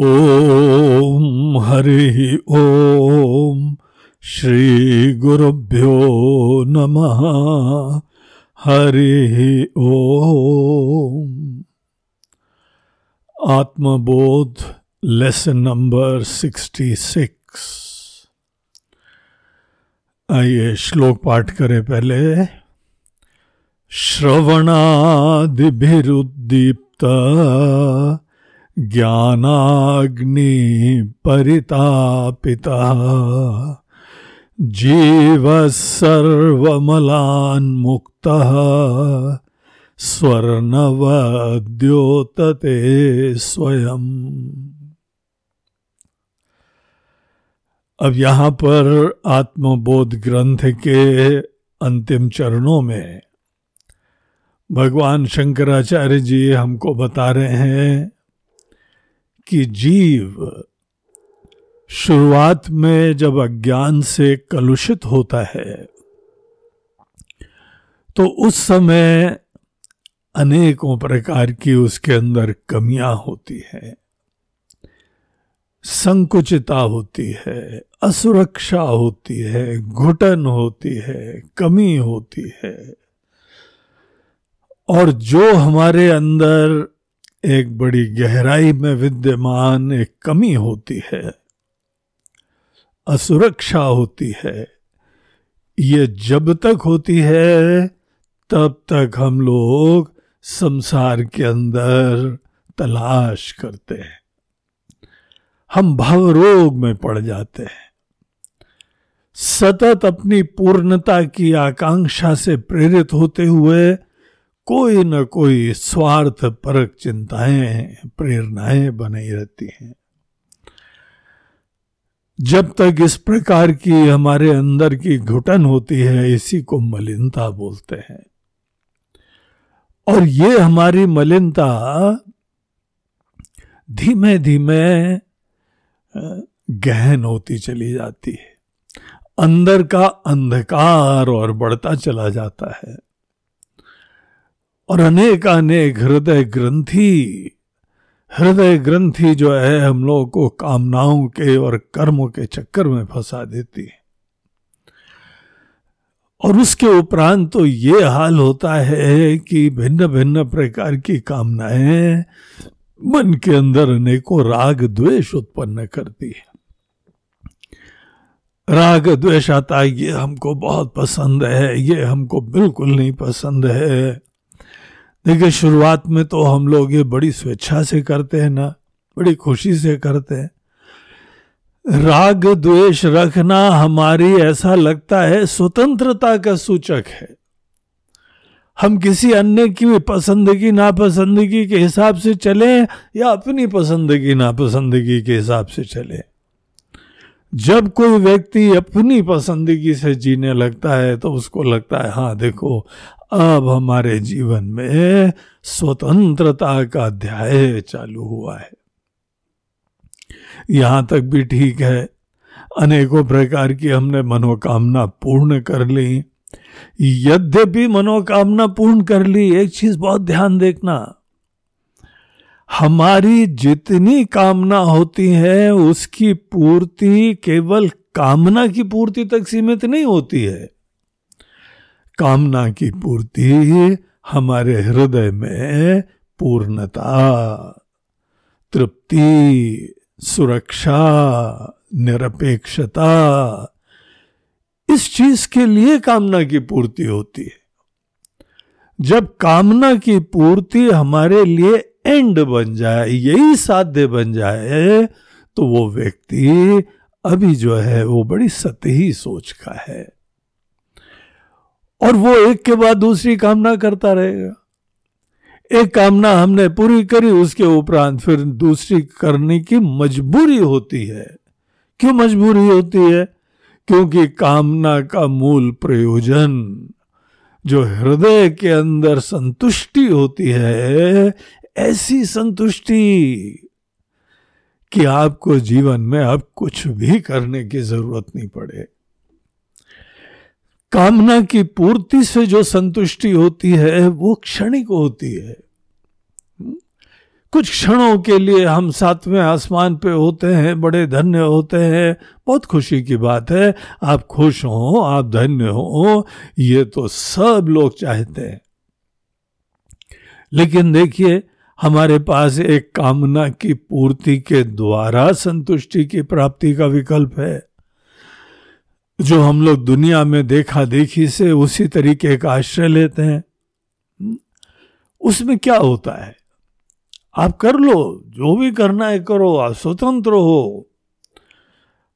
ॐ हरिः ॐ श्रीगुरुभ्यो नमः। हरिः ॐ आत्मबोध लेसन नंबर सिक्सटी सिक्स आइए श्लोक पाठ करें पहले। श्रवणादिभिरुद्दीप्ता परितापिता। जीव सर्वमलान्मुक्त स्वर्णवद्योतते स्वयं। अब यहाँ पर आत्मबोध ग्रंथ के अंतिम चरणों में भगवान शंकराचार्य जी हमको बता रहे हैं कि जीव शुरुआत में जब अज्ञान से कलुषित होता है तो उस समय अनेकों प्रकार की उसके अंदर कमियाँ होती है, संकुचिता होती है, असुरक्षा होती है, घुटन होती है, कमी होती है। और जो हमारे अंदर एक बड़ी गहराई में विद्यमान एक कमी होती है, असुरक्षा होती है। ये जब तक होती है, तब तक हम लोग संसार के अंदर तलाश करते हैं। हम भवरोग में पड़ जाते हैं। सतत अपनी पूर्णता की आकांक्षा से प्रेरित होते हुए कोई न कोई स्वार्थ परक चिंताएँ, प्रेरणाएँ बनी रहती हैं। जब तक इस प्रकार की हमारे अंदर की घुटन होती है, इसी को मलिनता बोलते हैं। और ये हमारी मलिनता धीमे धीमे गहन होती चली जाती है। अंदर का अंधकार और बढ़ता चला जाता है। और अनेक अनेक हृदय ग्रंथि हृदय ग्रंथि जो है हम लोगों को कामनाओं के और कर्मों के चक्कर में फंसा देती है। और उसके उपरांत तो ये हाल होता है कि भिन्न भिन्न प्रकार की कामनाएँ मन के अंदर अनेकों राग द्वेष उत्पन्न करती है। राग द्वेष आता है ये हमको बहुत पसंद है, ये हमको बिल्कुल नहीं पसंद है। देखिए, शुरुआत में तो हम लोग ये बड़ी स्वेच्छा से करते हैं ना, बड़ी खुशी से करते हैं। राग द्वेष रखना हमारी ऐसा लगता है स्वतंत्रता का सूचक है। हम किसी अन्य की पसंदगी, नापसंदगी के हिसाब से चले या अपनी पसंदगी, नापसंदगी के हिसाब से चले। जब कोई व्यक्ति अपनी पसंदगी से जीने लगता है तो उसको लगता है हाँ देखो, अब हमारे जीवन में स्वतंत्रता का अध्याय चालू हुआ है। यहाँ तक भी ठीक है। अनेकों प्रकार की हमने मनोकामना पूर्ण कर ली। यद्यपि मनोकामना पूर्ण कर ली, एक चीज़ बहुत ध्यान देखना। हमारी जितनी कामना होती है, उसकी पूर्ति केवल कामना की पूर्ति तक सीमित नहीं होती है। कामना की पूर्ति हमारे हृदय में पूर्णता, तृप्ति, सुरक्षा, निरपेक्षता, इस चीज़ के लिए कामना की पूर्ति होती है। जब कामना की पूर्ति हमारे लिए एंड बन जाए, यही साध्य बन जाए तो वो व्यक्ति अभी जो है, वो बड़ी सतही सोच का है। और वो एक के बाद दूसरी कामना करता रहेगा। एक कामना हमने पूरी करी, उसके उपरांत फिर दूसरी करने की मजबूरी होती है। क्यों मजबूरी होती है? क्योंकि कामना का मूल प्रयोजन जो हृदय के अंदर संतुष्टि होती है ऐसी संतुष्टि कि आपको जीवन में अब कुछ भी करने की ज़रूरत नहीं पड़े। कामना की पूर्ति से जो संतुष्टि होती है, वो क्षणिक होती है। कुछ क्षणों के लिए हम सातवें आसमान पे होते हैं, बड़े धन्य होते हैं। बहुत खुशी की बात है, आप खुश हो, आप धन्य हो, ये तो सब लोग चाहते हैं। लेकिन देखिए हमारे पास एक कामना की पूर्ति के द्वारा संतुष्टि की प्राप्ति का विकल्प है। जो हम लोग दुनिया में देखा देखी से उसी तरीके का आश्रय लेते हैं। उसमें क्या होता है? आप कर लो, जो भी करना है करो, आप स्वतंत्र हो।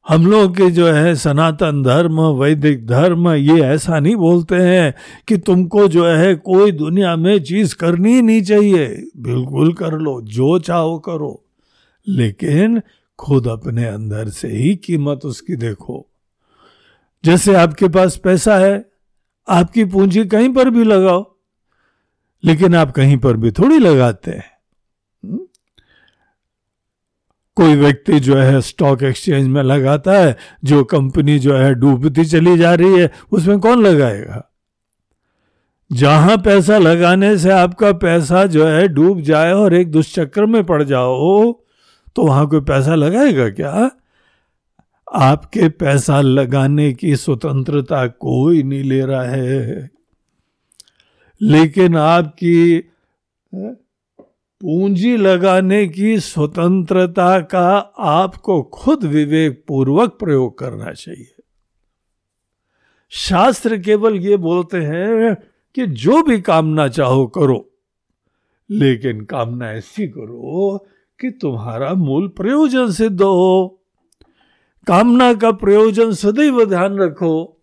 हम लोग के जो है सनातन धर्म, वैदिक धर्म, ये ऐसा नहीं बोलते हैं कि तुमको जो है कोई दुनिया में चीज़ करनी ही नहीं चाहिए। बिल्कुल कर लो, जो चाहो करो। लेकिन खुद अपने अंदर से ही कीमत उसकी देखो। जैसे आपके पास पैसा है, आपकी पूंजी कहीं पर भी लगाओ, लेकिन आप कहीं पर भी थोड़ी लगाते हैं। कोई व्यक्ति जो है स्टॉक एक्सचेंज में लगाता है, जो कंपनी जो है डूबती चली जा रही है, उसमें कौन लगाएगा? जहाँ पैसा लगाने से आपका पैसा जो है डूब जाए और एक दुष्चक्र में पड़ जाओ तो वहाँ कोई पैसा लगाएगा क्या? आपके पैसा लगाने की स्वतंत्रता कोई नहीं ले रहा है। लेकिन आपकी पूंजी लगाने की स्वतंत्रता का आपको खुद विवेक पूर्वक प्रयोग करना चाहिए। शास्त्र केवल ये बोलते हैं कि जो भी कामना चाहो करो, लेकिन कामना ऐसी करो कि तुम्हारा मूल प्रयोजन सिद्ध हो। कामना का प्रयोजन सदैव ध्यान रखो।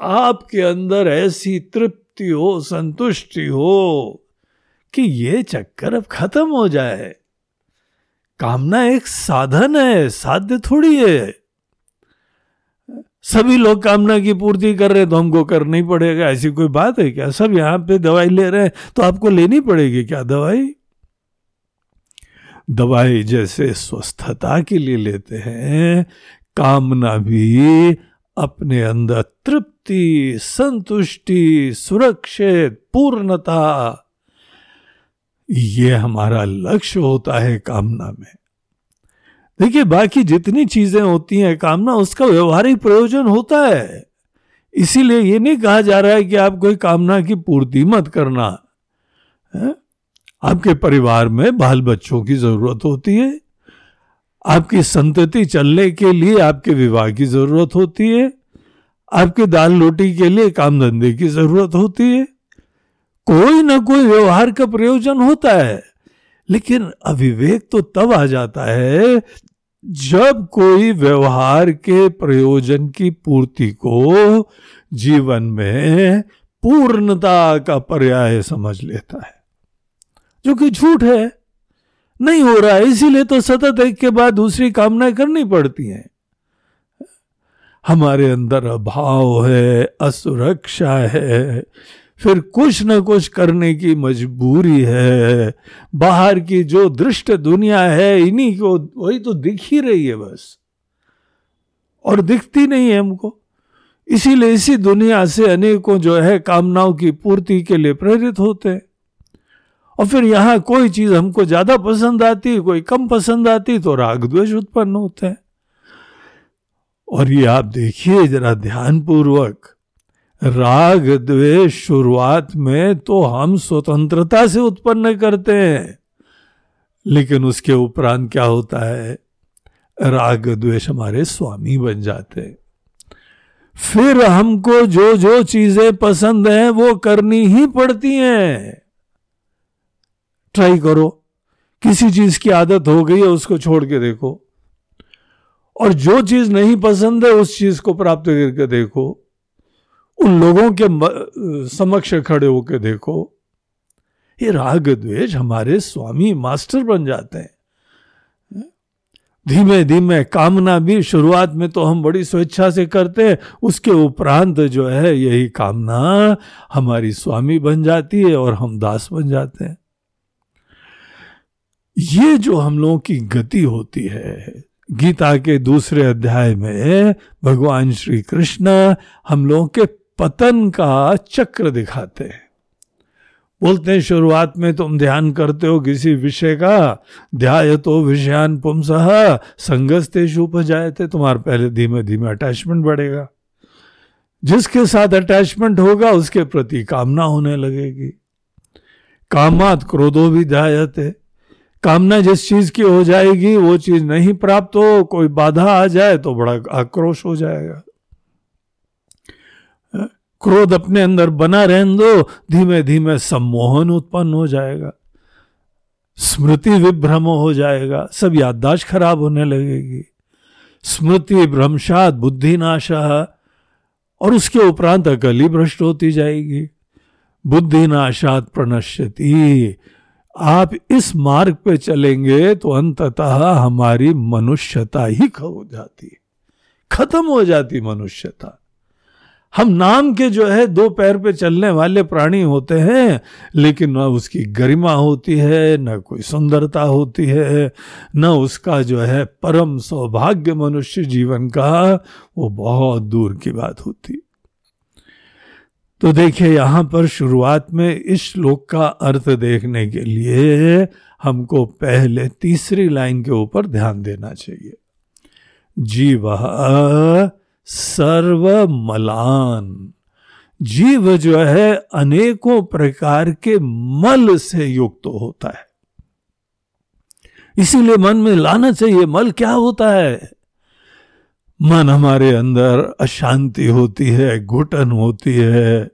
आपके अंदर ऐसी तृप्ति हो, संतुष्टि हो। कि ये चक्कर अब खत्म हो जाए। कामना एक साधन है, साध्य थोड़ी है। सभी लोग कामना की पूर्ति कर रहे तो हमको करना ही पड़ेगा। ऐसी कोई बात है क्या? सब यहाँ पे दवाई ले रहे हैं तो आपको लेनी पड़ेगी क्या दवाई? दवाई जैसे स्वस्थता के लिए लेते हैं। कामना भी अपने अंदर तृप्ति, संतुष्टि, सुरक्षित, पूर्णता। ये हमारा लक्ष्य होता है कामना में। देखिए, बाकी जितनी चीज़ें होती हैं, कामना उसका व्यवहारिक प्रयोजन होता है। इसीलिए ये नहीं कहा जा रहा है कि आप कोई कामना की पूर्ति मत करना, है? आपके परिवार में बाल बच्चों की ज़रूरत होती है। आपकी संतति चलने के लिए आपके विवाह की ज़रूरत होती है। आपके दाल रोटी के लिए काम धंधे की ज़रूरत होती है। कोई ना कोई व्यवहार का प्रयोजन होता है। लेकिन अविवेक तो तब आ जाता है जब कोई व्यवहार के प्रयोजन की पूर्ति को जीवन में पूर्णता का पर्याय समझ लेता है। जो कि झूठ है। नहीं हो रहा है, इसीलिए तो सतत एक के बाद दूसरी कामनाएँ करनी पड़ती हैं। हमारे अंदर अभाव है, असुरक्षा है फिर कुछ न कुछ करने की मजबूरी है। बाहर की जो दृष्ट दुनिया है, इन्हीं को, वही तो दिख ही रही है बस। और दिखती नहीं है हमको। इसीलिए इसी दुनिया से अनेकों जो है कामनाओं की पूर्ति के लिए प्रेरित होते हैं। और फिर यहाँ कोई चीज़ हमको ज़्यादा पसंद आती, कोई कम पसंद आती तो राग द्वेष उत्पन्न होते हैं। और ये आप देखिए जरा ध्यान पूर्वक राग द्वेष शुरुआत में तो हम स्वतंत्रता से उत्पन्न करते हैं। लेकिन उसके उपरांत क्या होता है? राग द्वेष हमारे स्वामी बन जाते हैं। फिर हमको जो जो चीज़ें पसंद हैं, वो करनी ही पड़ती हैं। ट्राई करो। किसी चीज़ की आदत हो गई है, उसको छोड़ के देखो। और जो चीज़ नहीं पसंद है, उस चीज़ को प्राप्त करके देखो। उन लोगों के समक्ष खड़े होकर देखो, ये राग द्वेष हमारे स्वामी मास्टर बन जाते हैं। धीमे धीमे कामना भी शुरुआत में तो हम बड़ी स्वेच्छा से करते हैं, उसके उपरांत जो है यही कामना हमारी स्वामी बन जाती है और हम दास बन जाते हैं। ये जो हम लोगों की गति होती है, गीता के दूसरे अध्याय में भगवान श्री कृष्ण हम लोगों के पतन का चक्र दिखाते हैं। बोलते हैं, शुरुआत में तुम ध्यान करते हो किसी विषय का ध्याय तो विषयान शुभ जाए थे तुम्हारे पहले धीमे धीमे अटैचमेंट बढ़ेगा। जिसके साथ अटैचमेंट होगा, उसके प्रति कामना होने लगेगी। कामात क्रोधो भी ध्यायते। कामना जिस चीज़ की हो जाएगी, वो चीज़ नहीं प्राप्त हो, कोई बाधा आ जाए तो बड़ा आक्रोश हो जाएगा। क्रोध अपने अंदर बना रहने दो धीमे धीमे सम्मोहन उत्पन्न हो जाएगा। स्मृति विभ्रम हो जाएगा, सब याददाश्त खराब होने लगेगी। स्मृति भ्रमशात बुद्धि नाशा और उसके उपरांत अकली भ्रष्ट होती जाएगी। बुद्धिनाशात प्रणश्यति, आप इस मार्ग पे चलेंगे तो अंततः हमारी मनुष्यता ही खो जाती। खत्म हो जाती मनुष्यता। हम नाम के जो है दो पैर पे चलने वाले प्राणी होते हैं, लेकिन न उसकी गरिमा होती है, न कोई सुंदरता होती है, न उसका जो है परम सौभाग्य मनुष्य जीवन का वो बहुत दूर की बात होती। तो देखिए, यहाँ पर शुरुआत में इस श्लोक का अर्थ देखने के लिए हमको पहले तीसरी लाइन के ऊपर ध्यान देना चाहिए। जीव सर्वमलान। जीव जो है, अनेकों प्रकार के मल से युक्त होता है। इसीलिए मन में लाना चाहिए, मल क्या होता है? मन हमारे अंदर अशांति होती है, घुटन होती है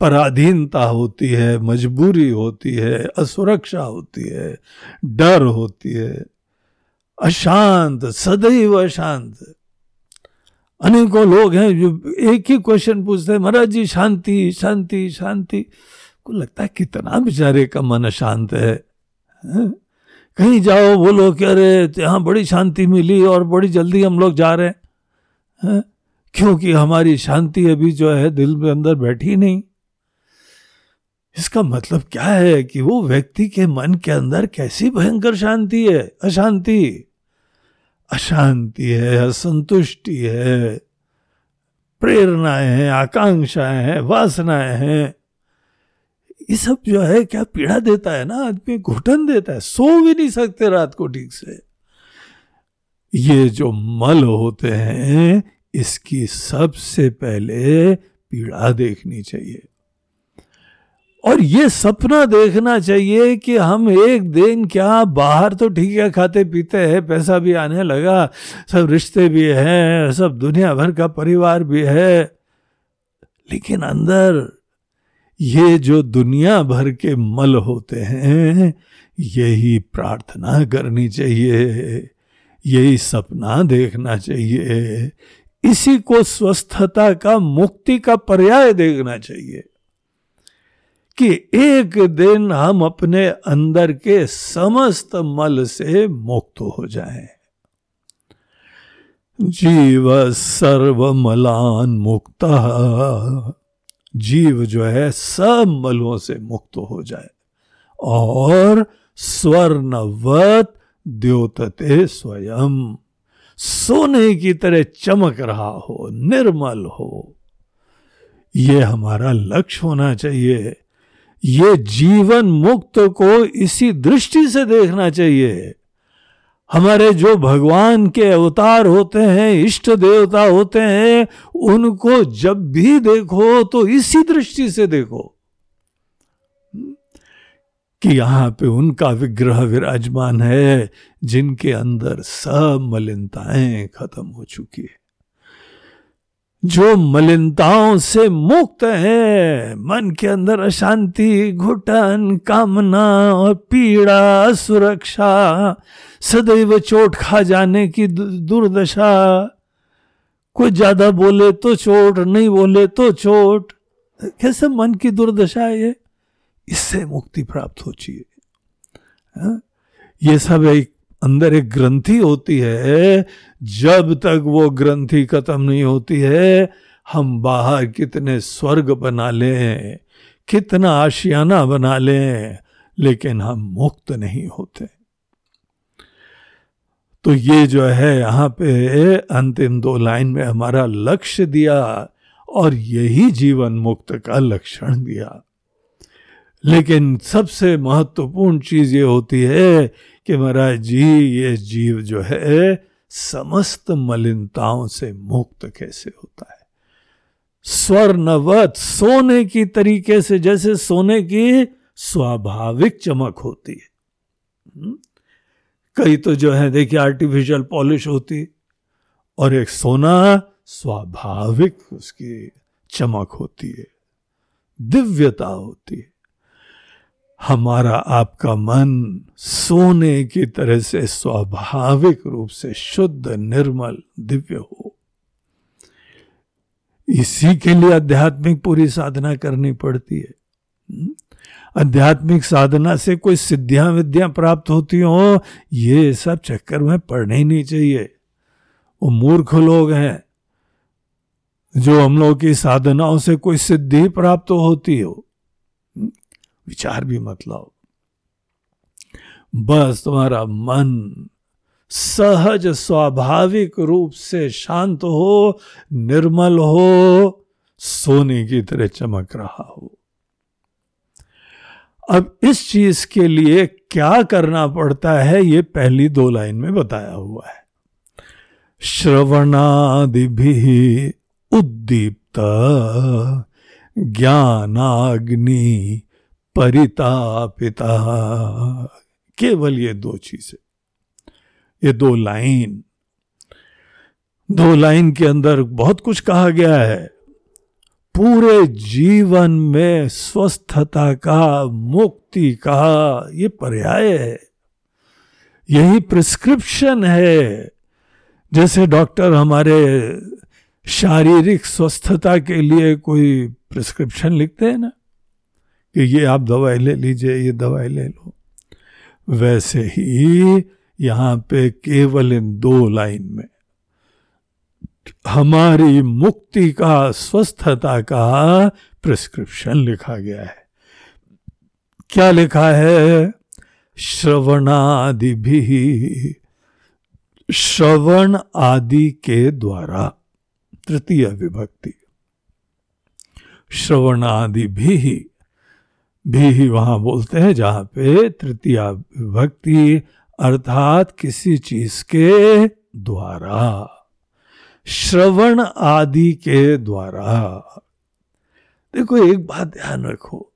पराधीनता होती है, मजबूरी होती है, असुरक्षा होती है, डर होती है। अशांत, सदैव अशांत। अनेकों लोग हैं जो एक ही क्वेश्चन पूछते हैं महाराज जी शांति शांति शांति को लगता है कितना बेचारे का मन अशांत है, है? कहीं जाओ बोलो कि अरे यहाँ बड़ी शांति मिली और बड़ी जल्दी हम लोग जा रहे हैं है? क्योंकि हमारी शांति अभी जो है दिल में अंदर बैठी नहीं इसका मतलब क्या है कि वो व्यक्ति के मन के अंदर कैसी भयंकर शांति है अशांति अशांति है, असंतुष्टि है, प्रेरणाएँ हैं, आकांक्षाएँ हैं, वासनाएँ हैं। ये सब जो है, क्या पीड़ा देता है ना? आदमी घुटन देता है, सो भी नहीं सकते रात को ठीक से। ये जो मल होते हैं, इसकी सबसे पहले पीड़ा देखनी चाहिए। और ये सपना देखना चाहिए कि हम एक दिन क्या बाहर तो ठीक है खाते पीते हैं, पैसा भी आने लगा, सब रिश्ते भी हैं, सब दुनिया भर का परिवार भी है। लेकिन अंदर ये जो दुनिया भर के मल होते हैं, यही प्रार्थना करनी चाहिए, यही सपना देखना चाहिए। इसी को स्वस्थता का, मुक्ति का पर्याय देखना चाहिए। कि एक दिन हम अपने अंदर के समस्त मल से मुक्त हो जाएँ। जीव सर्व मलान मुक्त, जीव जो है सब मलों से मुक्त हो जाए। और स्वर्णवत द्योतते स्वयं, सोने की तरह चमक रहा हो, निर्मल हो। यह हमारा लक्ष्य होना चाहिए। ये जीवन मुक्त को इसी दृष्टि से देखना चाहिए। हमारे जो भगवान के अवतार होते हैं, इष्ट देवता होते हैं, उनको जब भी देखो तो इसी दृष्टि से देखो। कि यहाँ पे उनका विग्रह विराजमान है, जिनके अंदर सब मलिनताएँ खत्म हो चुकी है। जो मलिनताओं से मुक्त है, मन के अंदर अशांति, घुटन, कामना और पीड़ा, सुरक्षा, सदैव चोट खा जाने की दुर्दशा। कोई ज़्यादा बोले तो चोट, नहीं बोले तो चोट। कैसे मन की दुर्दशा है ये? इससे मुक्ति प्राप्त हो। चाहिए हाँ? ये सब एक अंदर एक ग्रंथि होती है, जब तक वो ग्रंथि खत्म नहीं होती है, हम बाहर कितने स्वर्ग बना लें, कितना आशियाना बना लें, लेकिन हम मुक्त नहीं होते। तो ये जो है यहाँ पे अंतिम दो लाइन में हमारा लक्ष्य दिया और यही जीवन मुक्त का लक्षण दिया। लेकिन सबसे महत्वपूर्ण चीज़ ये होती है कि महाराज जी, ये जीव जो है, समस्त मलिनताओं से मुक्त कैसे होता है? स्वर्णवत सोने की तरीके से, जैसे सोने की स्वाभाविक चमक होती है। हम्म? कई तो जो है, देखिए आर्टिफिशियल पॉलिश होती और एक सोना स्वाभाविक उसकी चमक होती है, दिव्यता होती है। हमारा आपका मन सोने की तरह से स्वाभाविक रूप से शुद्ध, निर्मल, दिव्य हो इसी के लिए आध्यात्मिक पूरी साधना करनी पड़ती है हम्म? आध्यात्मिक साधना से कोई सिद्धियाँ विद्यां प्राप्त होती हो, ये सब चक्कर में पढ़ने ही नहीं चाहिए वो मूर्ख लोग हैं, जो हम लोग की साधनाओं से कोई सिद्धि प्राप्त होती हो? विचार भी मत लाओ। बस तुम्हारा मन सहज स्वाभाविक रूप से शांत हो, निर्मल हो, सोने की तरह चमक रहा हो। अब इस चीज़ के लिए क्या करना पड़ता है, ये पहली दो लाइन में बताया हुआ है। श्रवणादि भी उद्दीप्त, ज्ञानाग्नि परितापिता। केवल ये दो चीज़ें। ये दो लाइन। दो लाइन के अंदर बहुत कुछ कहा गया है। पूरे जीवन में स्वस्थता का, मुक्ति का, ये पर्याय है। यही प्रिस्क्रिप्शन है। जैसे डॉक्टर हमारे शारीरिक स्वस्थता के लिए कोई प्रिस्क्रिप्शन लिखते हैं ना? कि ये आप दवाई ले लीजिए, ये दवाई ले लो। वैसे ही यहाँ पे केवल इन दो लाइन में, हमारी मुक्ति का, स्वस्थता का प्रिस्क्रिप्शन लिखा गया है। क्या लिखा है? श्रवणादि भी, श्रवण आदि के द्वारा, तृतीय विभक्ति। श्रवण आदि भी भी वहाँ बोलते हैं, जहाँ पे तृतीय विभक्ति अर्थात किसी चीज़ के द्वारा, श्रवण आदि के द्वारा। देखो, एक बात ध्यान रखो,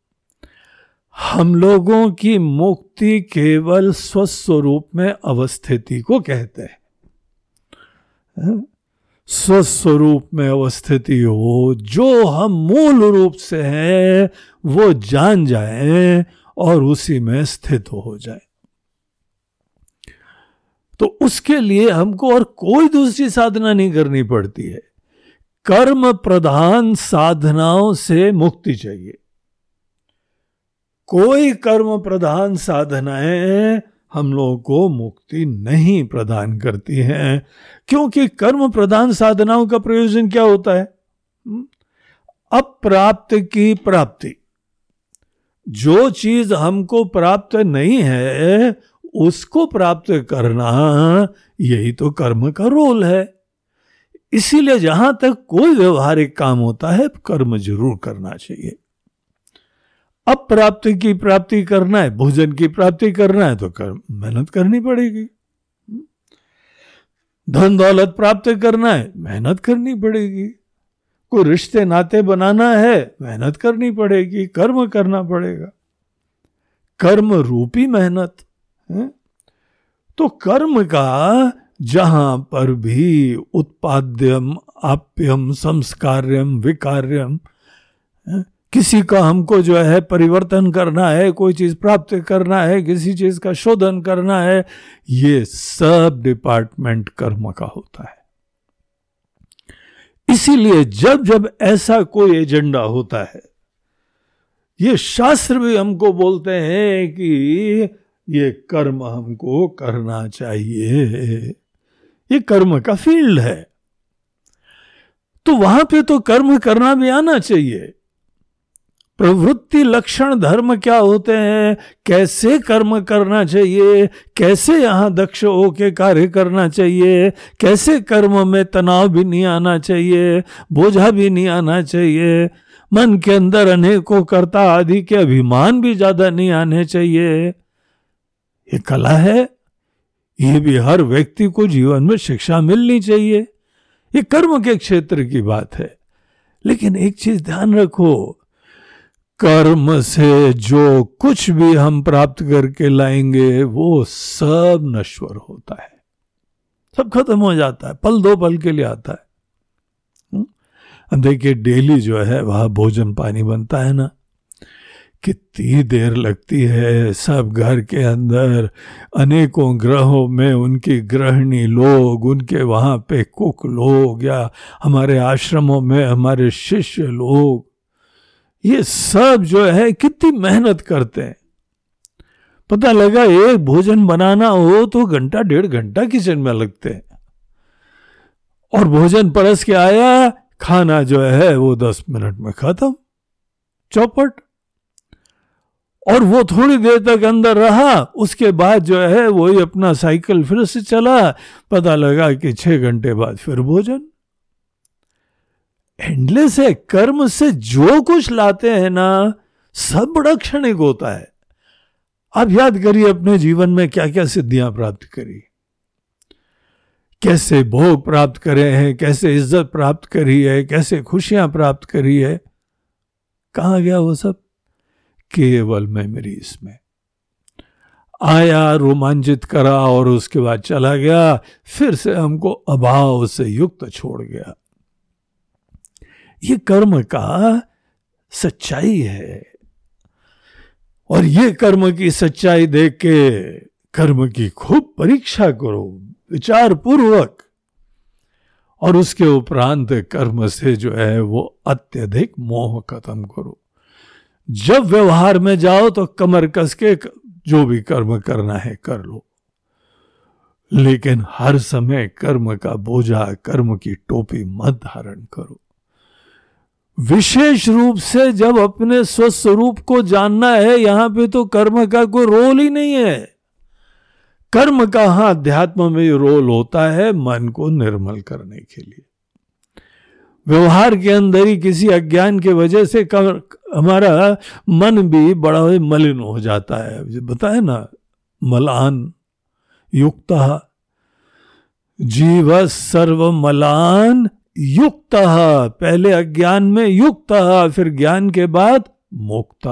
हम लोगों की मुक्ति केवल स्वस्वरूप में अवस्थिति को कहते हैं। स्वस्वरूप में अवस्थिति हो जो हम मूल रूप से हैं, वो जान जाए और उसी में स्थित हो जाए। तो उसके लिए हमको और कोई दूसरी साधना नहीं करनी पड़ती है। कर्म प्रधान साधनाओं से मुक्ति चाहिए। कोई कर्म प्रधान साधनाएँ हम लोगों को मुक्ति नहीं प्रदान करती है। क्योंकि कर्म प्रधान साधनाओं का प्रयोजन क्या होता है? हम्म? अप्राप्त की प्राप्ति। जो चीज़ हमको प्राप्त नहीं है, उसको प्राप्त करना यही तो कर्म का रोल है। इसीलिए जहाँ तक कोई व्यवहारिक काम होता है, कर्म ज़रूर करना चाहिए। अब प्राप्ति की प्राप्ति करना है, भोजन की प्राप्ति करना है तो कर, मेहनत करनी पड़ेगी। धन दौलत प्राप्त करना है, मेहनत करनी पड़ेगी। कोई रिश्ते नाते बनाना है, मेहनत करनी पड़ेगी, कर्म करना पड़ेगा। कर्म रूपी मेहनत, है? तो कर्म का जहाँ पर भी उत्पाद्यम, आप्यम, संस्कार्यम, विकार्यम किसी का हमको जो है परिवर्तन करना है, कोई चीज़ प्राप्त करना है, किसी चीज़ का शोधन करना है, ये सब डिपार्टमेंट कर्म का होता है। इसीलिए जब जब ऐसा कोई एजेंडा होता है, ये शास्त्र भी हमको बोलते हैं कि ये कर्म हमको करना चाहिए। ये कर्म का फ़ील्ड है। तो वहाँ पे तो कर्म करना भी आना चाहिए। प्रवृत्ति लक्षण धर्म क्या होते हैं? कैसे कर्म करना चाहिए? कैसे यहाँ दक्ष होके कार्य करना चाहिए? कैसे कर्म में तनाव भी नहीं आना चाहिए? बोझा भी नहीं आना चाहिए? मन के अंदर अनेकों कर्ता आदि के अभिमान भी ज़्यादा नहीं आने चाहिए। ये कला है। ये भी हर व्यक्ति को जीवन में शिक्षा मिलनी चाहिए। ये कर्म के क्षेत्र की बात है। लेकिन एक चीज़ ध्यान रखो कर्म से जो कुछ भी हम प्राप्त करके लाएँगे, वो सब नश्वर होता है। सब खत्म हो जाता है, पल दो पल के लिए आता है। हम्म? देखिए, डेली जो है, वह भोजन पानी बनता है ना। कितनी देर लगती है सब घर के अंदर, अनेकों ग्रहों में उनकी गृहिणी लोग, उनके वहाँ पे कुक लोग या हमारे आश्रमों में हमारे शिष्य लोग। ये सब जो है कितनी मेहनत करते हैं। पता लगा एक भोजन बनाना हो तो घंटा, डेढ़ घंटा किचन में लगते हैं। और भोजन परस के आया, खाना जो है वो दस मिनट में खत्म। चौपट। और वो थोड़ी देर तक अंदर रहा, उसके बाद जो है वही अपना साइकिल फिर से चला। पता लगा कि छह घंटे बाद फिर भोजन। एंडलेस है, कर्म से जो कुछ लाते हैं ना, सब बड़ा क्षणिक होता है। आप याद करिए अपने जीवन में क्या क्या सिद्धियाँ प्राप्त करी। कैसे भोग प्राप्त करे हैं, कैसे इज़्ज़त प्राप्त करी है, कैसे खुशियाँ प्राप्त करी है। कहा गया वो सब? केवल मेमोरीज में आया, रोमांचित करा और उसके बाद चला गया, फिर से हमको अभाव से युक्त छोड़ गया। ये कर्म का सच्चाई है। और ये कर्म की सच्चाई देख के कर्म की खूब परीक्षा करो विचार पूर्वक और उसके उपरांत कर्म से जो है वो अत्यधिक मोह खत्म करो। जब व्यवहार में जाओ तो कमर कस के जो भी कर्म करना है कर लो। लेकिन हर समय कर्म का बोझा, कर्म की टोपी मत धारण करो। विशेष रूप से जब अपने स्वस्वरूप को जानना है, यहाँ पे तो कर्म का कोई रोल ही नहीं है। कर्म का हाँ अध्यात्म में रोल होता है मन को निर्मल करने के लिए। व्यवहार के अंदर ही किसी अज्ञान के वजह से हमारा मन भी बड़ा मलिन हो जाता है। बताए ना, मलान, युक्त, जीव सर्व मलान युक्त, पहले अज्ञान में युक्त, फिर ज्ञान के बाद मुक्त।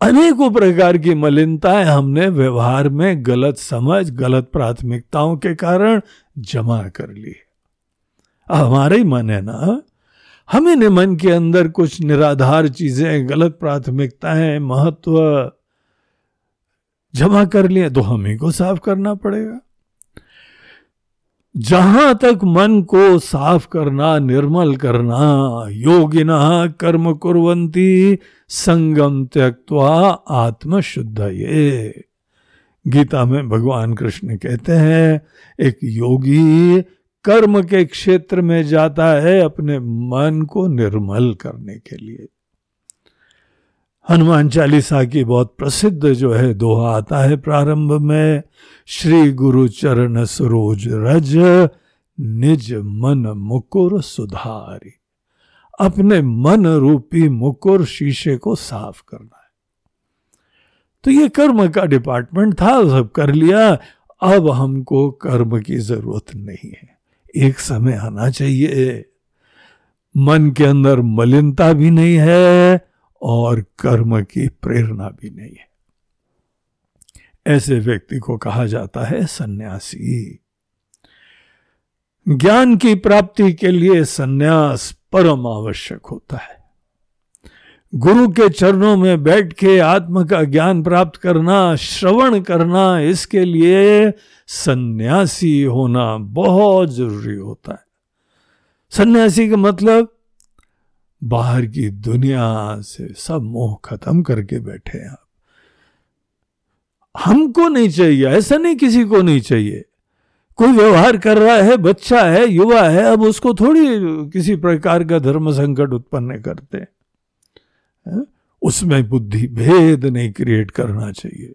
अनेकों प्रकार की मलिनताएँ हमने व्यवहार में गलत समझ, गलत प्राथमिकताओं के कारण जमा कर ली। हमारा ही मन है ना, हमें ने मन के अंदर कुछ निराधार चीज़ें, गलत प्राथमिकताएँ, महत्व जमा कर लिए तो हम ही को साफ़ करना पड़ेगा। जहाँ तक मन को साफ़ करना, निर्मल करना योगिना कर्म कुरंती संगम त्यक्वा आत्म शुद्ध ये। गीता में भगवान कृष्ण कहते हैं, एक योगी कर्म के क्षेत्र में जाता है अपने मन को निर्मल करने के लिए। हनुमान चालीसा की बहुत प्रसिद्ध जो है दोहा आता है प्रारंभ में, श्री गुरु चरण सरोज रज, निज मन मुकुर सुधारी। अपने मन रूपी मुकुर शीशे को साफ़ करना है। तो ये कर्म का डिपार्टमेंट था, सब कर लिया, अब हमको कर्म की ज़रूरत नहीं है। एक समय आना चाहिए। मन के अंदर मलिनता भी नहीं है और कर्म की प्रेरणा भी नहीं है। ऐसे व्यक्ति को कहा जाता है सन्यासी। ज्ञान की प्राप्ति के लिए सन्यास परम आवश्यक होता है। गुरु के चरणों में बैठ के आत्म का ज्ञान प्राप्त करना, श्रवण करना, इसके लिए सन्यासी होना बहुत ज़रूरी होता है। सन्यासी का मतलब बाहर की दुनिया से सब मोह खत्म करके बैठे हैं आप। हमको नहीं चाहिए, ऐसा नहीं किसी को नहीं चाहिए। कोई व्यवहार कर रहा है, बच्चा है, युवा है, अब उसको थोड़ी किसी प्रकार का धर्म संकट उत्पन्न करते हैं। उसमें बुद्धि भेद नहीं क्रिएट करना चाहिए।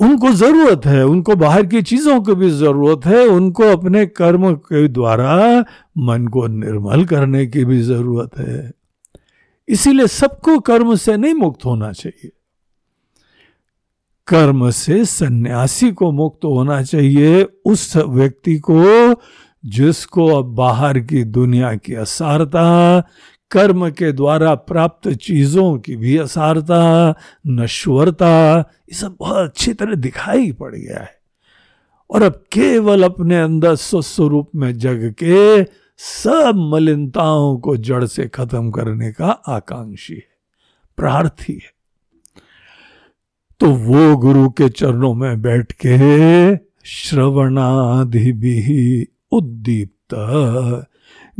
उनको ज़रूरत है, उनको बाहर की चीज़ों की भी ज़रूरत है, उनको अपने कर्म के द्वारा मन को निर्मल करने की भी ज़रूरत है। इसीलिए सबको कर्म से नहीं मुक्त होना चाहिए। कर्म से सन्यासी को मुक्त होना चाहिए, उस व्यक्ति को जिसको अब बाहर की दुनिया की असारता कर्म के द्वारा प्राप्त चीज़ों की भी असारता, नश्वरता, ये सब बहुत अच्छी तरह दिखाई पड़ गया है। और अब केवल अपने अंदर स्वस्वरूप में जग के सब मलिनताओं को जड़ से खत्म करने का आकांक्षी है, प्रार्थी है। तो वो गुरु के चरणों में बैठ के श्रवणादि भी उद्दीप्त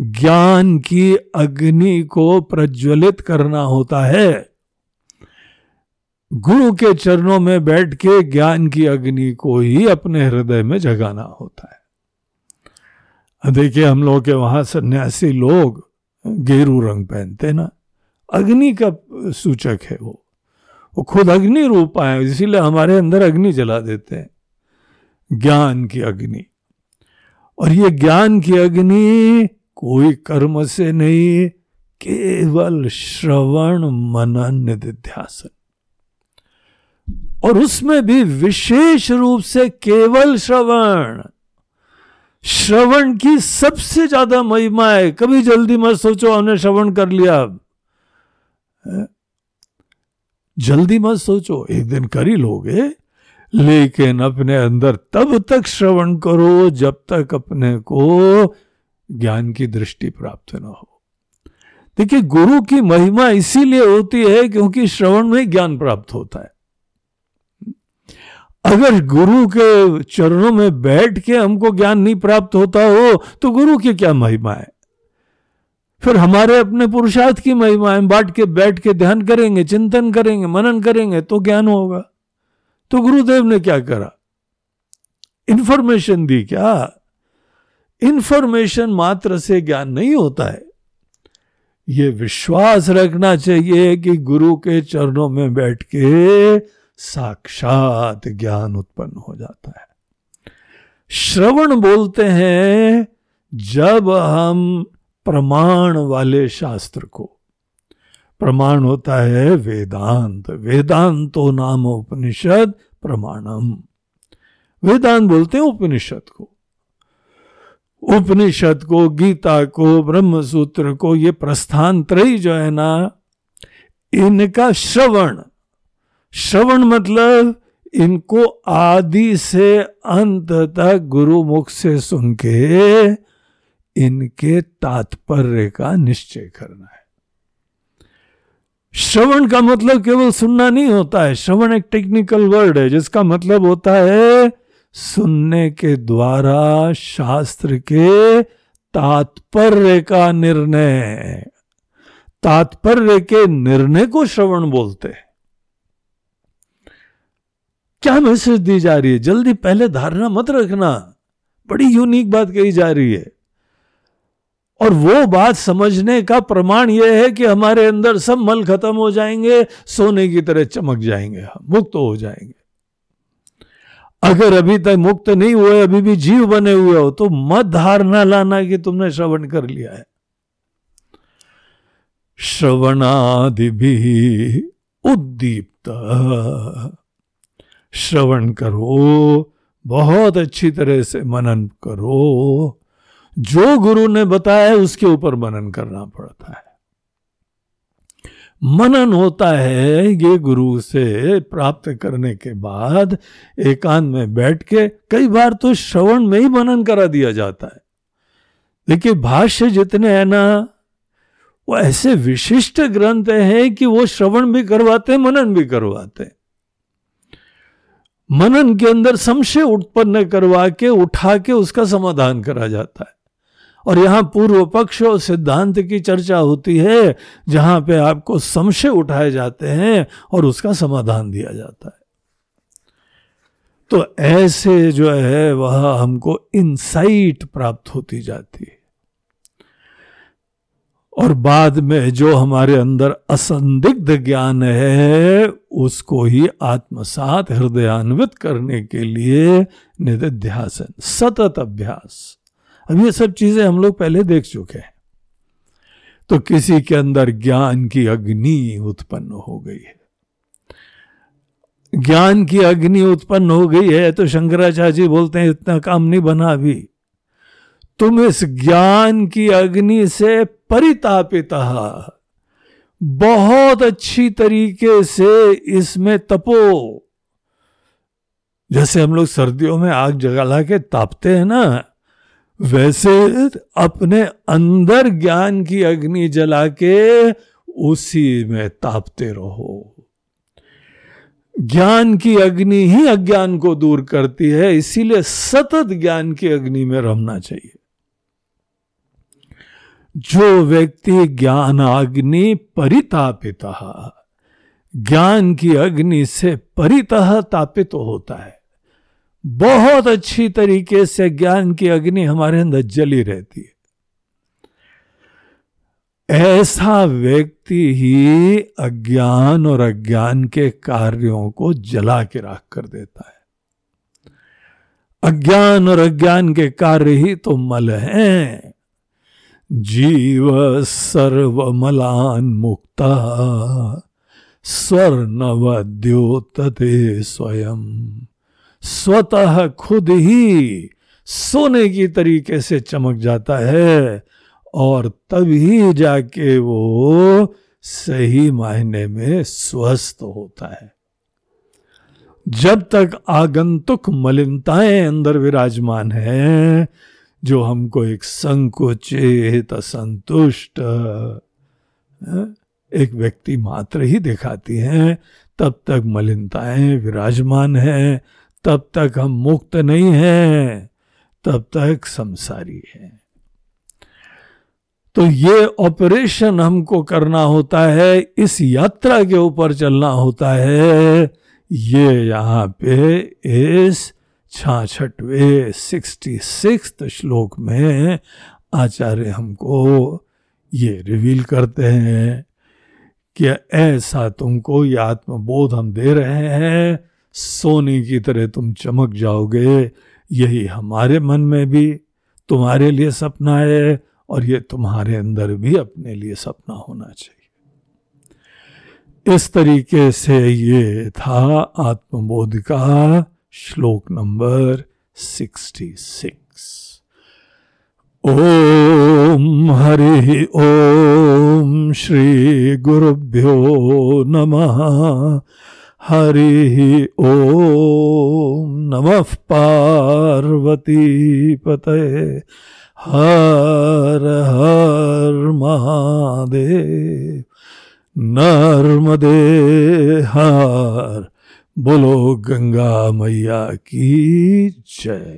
ज्ञान की अग्नि को प्रज्वलित करना होता है। गुरु के चरणों में बैठ के ज्ञान की अग्नि को ही अपने हृदय में जगाना होता है। देखिए, हम लोग के वहाँ सन्यासी लोग गेरू रंग पहनते ना। अग्नि का सूचक है वो। वो खुद अग्नि रूप आए, इसीलिए हमारे अंदर अग्नि जला देते हैं। ज्ञान की अग्नि। और ये ज्ञान की अग्नि कोई कर्म से नहीं, केवल श्रवण मनन निध्यासन और उसमें भी विशेष रूप से केवल श्रवण। श्रवण की सबसे ज़्यादा महिमा है। कभी जल्दी मत सोचो, हमने श्रवण कर लिया अब। जल्दी मत सोचो, एक दिन कर ही लोगे। लेकिन अपने अंदर तब तक श्रवण करो जब तक अपने को ज्ञान की दृष्टि प्राप्त न हो। देखिए, गुरु की महिमा इसीलिए होती है क्योंकि श्रवण में ज्ञान प्राप्त होता है। अगर गुरु के चरणों में बैठ के हमको ज्ञान नहीं प्राप्त होता हो तो गुरु की क्या महिमा है? फिर हमारे अपने पुरुषार्थ की महिमा है। बांट के, बैठ के ध्यान करेंगे, चिंतन करेंगे, मनन करेंगे तो ज्ञान होगा। तो गुरुदेव ने क्या करा? इंफॉर्मेशन दी क्या? इंफॉर्मेशन मात्र से ज्ञान नहीं होता है। ये विश्वास रखना चाहिए कि गुरु के चरणों में बैठ के साक्षात ज्ञान उत्पन्न हो जाता है। श्रवण बोलते हैं, जब हम प्रमाण वाले शास्त्र को, प्रमाण होता है वेदांत, वेदांतो नाम उपनिषद प्रमाणम। वेदांत बोलते हैं उपनिषद को। उपनिषद को, गीता को ब्रह्म सूत्र को, ये प्रस्थान त्रय जो है ना, इनका श्रवण। श्रवण मतलब इनको आदि से अंत तक गुरु मुख से सुन के इनके तात्पर्य का निश्चय करना है। श्रवण का मतलब केवल सुनना नहीं होता है। श्रवण एक टेक्निकल वर्ड है, जिसका मतलब होता है सुनने के द्वारा शास्त्र के तात्पर्य का निर्णय तात्पर्य के निर्णय को श्रवण बोलते क्या मैसेज दी जा रही है? जल्दी पहले धारणा मत रखना। बड़ी यूनिक बात कही जा रही है। और वो बात समझने का प्रमाण यह है कि हमारे अंदर सब मल खत्म हो जाएँगे, सोने की तरह चमक जाएँगे हम, मुक्त हो जाएँगे। अगर अभी तक मुक्त नहीं हुए, अभी भी जीव बने हुए हो तो मत धारणा लाना कि तुमने श्रवण कर लिया है। श्रवणादि भी उद्दीप्त। श्रवण करो, बहुत अच्छी तरह से मनन करो। जो गुरु ने बताया उसके ऊपर मनन करना पड़ता है। मनन होता है ये गुरु से प्राप्त करने के बाद एकांत में बैठ के कई बार तो श्रवण में ही मनन करा दिया जाता है। देखिए, भाष्य जितने हैं ना, वो ऐसे विशिष्ट ग्रंथ हैं कि वो श्रवण भी करवाते हैं मनन भी करवाते। हैं मनन के अंदर संशय उत्पन्न करवा के, उठा के उसका समाधान करा जाता है। और यहाँ पूर्व पक्ष और सिद्धांत की चर्चा होती है, जहाँ पे आपको संशय उठाए जाते हैं और उसका समाधान दिया जाता है। तो ऐसे जो है, वह हमको इंसाइट प्राप्त होती जाती है। और बाद में जो हमारे अंदर असंदिग्ध ज्ञान है, उसको ही आत्मसात हृदयान्वित करने के लिए निधिध्यासन सतत अभ्यास। अब ये सब चीज़ें हम लोग पहले देख चुके हैं। तो किसी के अंदर ज्ञान की अग्नि उत्पन्न हो गई है। ज्ञान की अग्नि उत्पन्न हो गई है तो शंकराचार्य जी बोलते हैं, इतना काम नहीं बना अभी। तुम इस ज्ञान की अग्नि से परितापित बहुत अच्छी तरीके से इसमें तपो। जैसे हम लोग सर्दियों में आग जगा के तापते हैं ना वैसे अपने अंदर ज्ञान की अग्नि जला के उसी में तापते रहो। ज्ञान की अग्नि ही अज्ञान को दूर करती है, इसीलिए सतत ज्ञान की अग्नि में रहना चाहिए। जो व्यक्ति ज्ञान अग्नि परितापित, ज्ञान की अग्नि से परितः तापित तो होता है बहुत अच्छी तरीके से ज्ञान की अग्नि हमारे अंदर जली रहती है। ऐसा व्यक्ति ही अज्ञान और अज्ञान के कार्यों को जला के राख कर देता है। अज्ञान और अज्ञान के कार्य ही तो मल हैं। जीव सर्वमलान मुक्ता, स्वर्णवद्योतते स्वयं। स्वतः खुद ही सोने की तरीके से चमक जाता है और तभी जाके वो सही मायने में स्वस्थ होता है। जब तक आगंतुक मलिनताएँ अंदर विराजमान है, जो हमको एक संकुचित, असंतुष्ट एक व्यक्ति मात्र ही दिखाती हैं, तब तक मलिनताएँ विराजमान है तब तक हम मुक्त नहीं हैं, तब तक संसारी हैं। तो ये ऑपरेशन हमको करना होता है, इस यात्रा के ऊपर चलना होता है। ये यहाँ पे इस छाछठवे, सिक्सटी सिक्स श्लोक में आचार्य हमको ये रिवील करते हैं कि ऐसा तुमको ये आत्मबोध हम दे रहे हैं सोने की तरह तुम चमक जाओगे। यही हमारे मन में भी तुम्हारे लिए सपना है और ये तुम्हारे अंदर भी अपने लिए सपना होना चाहिए। इस तरीके से ये था आत्मबोध का श्लोक number sixty six. Om Hari Om Shri गुरुभ्यो नमः। हरि ओ नम पार्वती पते हर हर महादेव। नर्मदे हर। बोलो गंगा मैया की जय।